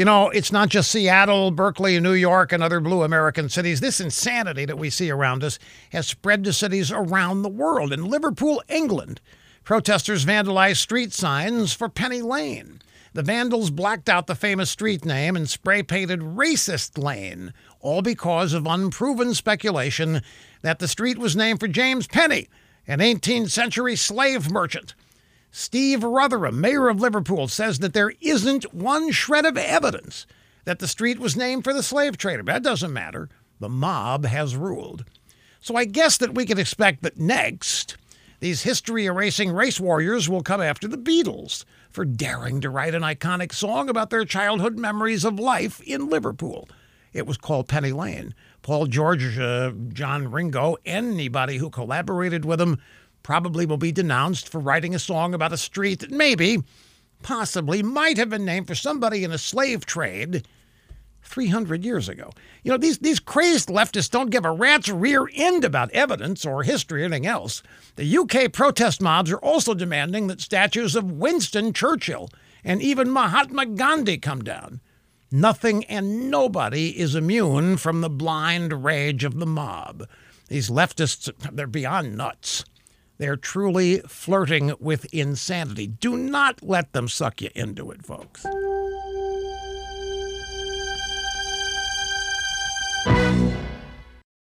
You know, it's not just Seattle, Berkeley, New York, and other blue American cities. This insanity that we see around us has spread to cities around the world. In Liverpool, England, protesters vandalized street signs for Penny Lane. The vandals blacked out the famous street name and spray painted Racist Lane, all because of unproven speculation that the street was named for James Penny, an 18th century slave merchant. Steve Rotheram, mayor of Liverpool, says that there isn't one shred of evidence that the street was named for the slave trader. That doesn't matter. The mob has ruled. So I guess that we can expect that next, these history erasing race warriors will come after the Beatles for daring to write an iconic song about their childhood memories of life in Liverpool. It was called Penny Lane. Paul George, uh, John Ringo, anybody who collaborated with them probably will be denounced for writing a song about a street that maybe, possibly, might have been named for somebody in a slave trade 300 years ago. You know, these, these crazed leftists don't give a rat's rear end about evidence or history or anything else. The UK protest mobs are also demanding that statues of Winston Churchill and even Mahatma Gandhi come down. Nothing and nobody is immune from the blind rage of the mob. These leftists, they're beyond nuts. They're truly flirting with insanity. Do not let them suck you into it, folks.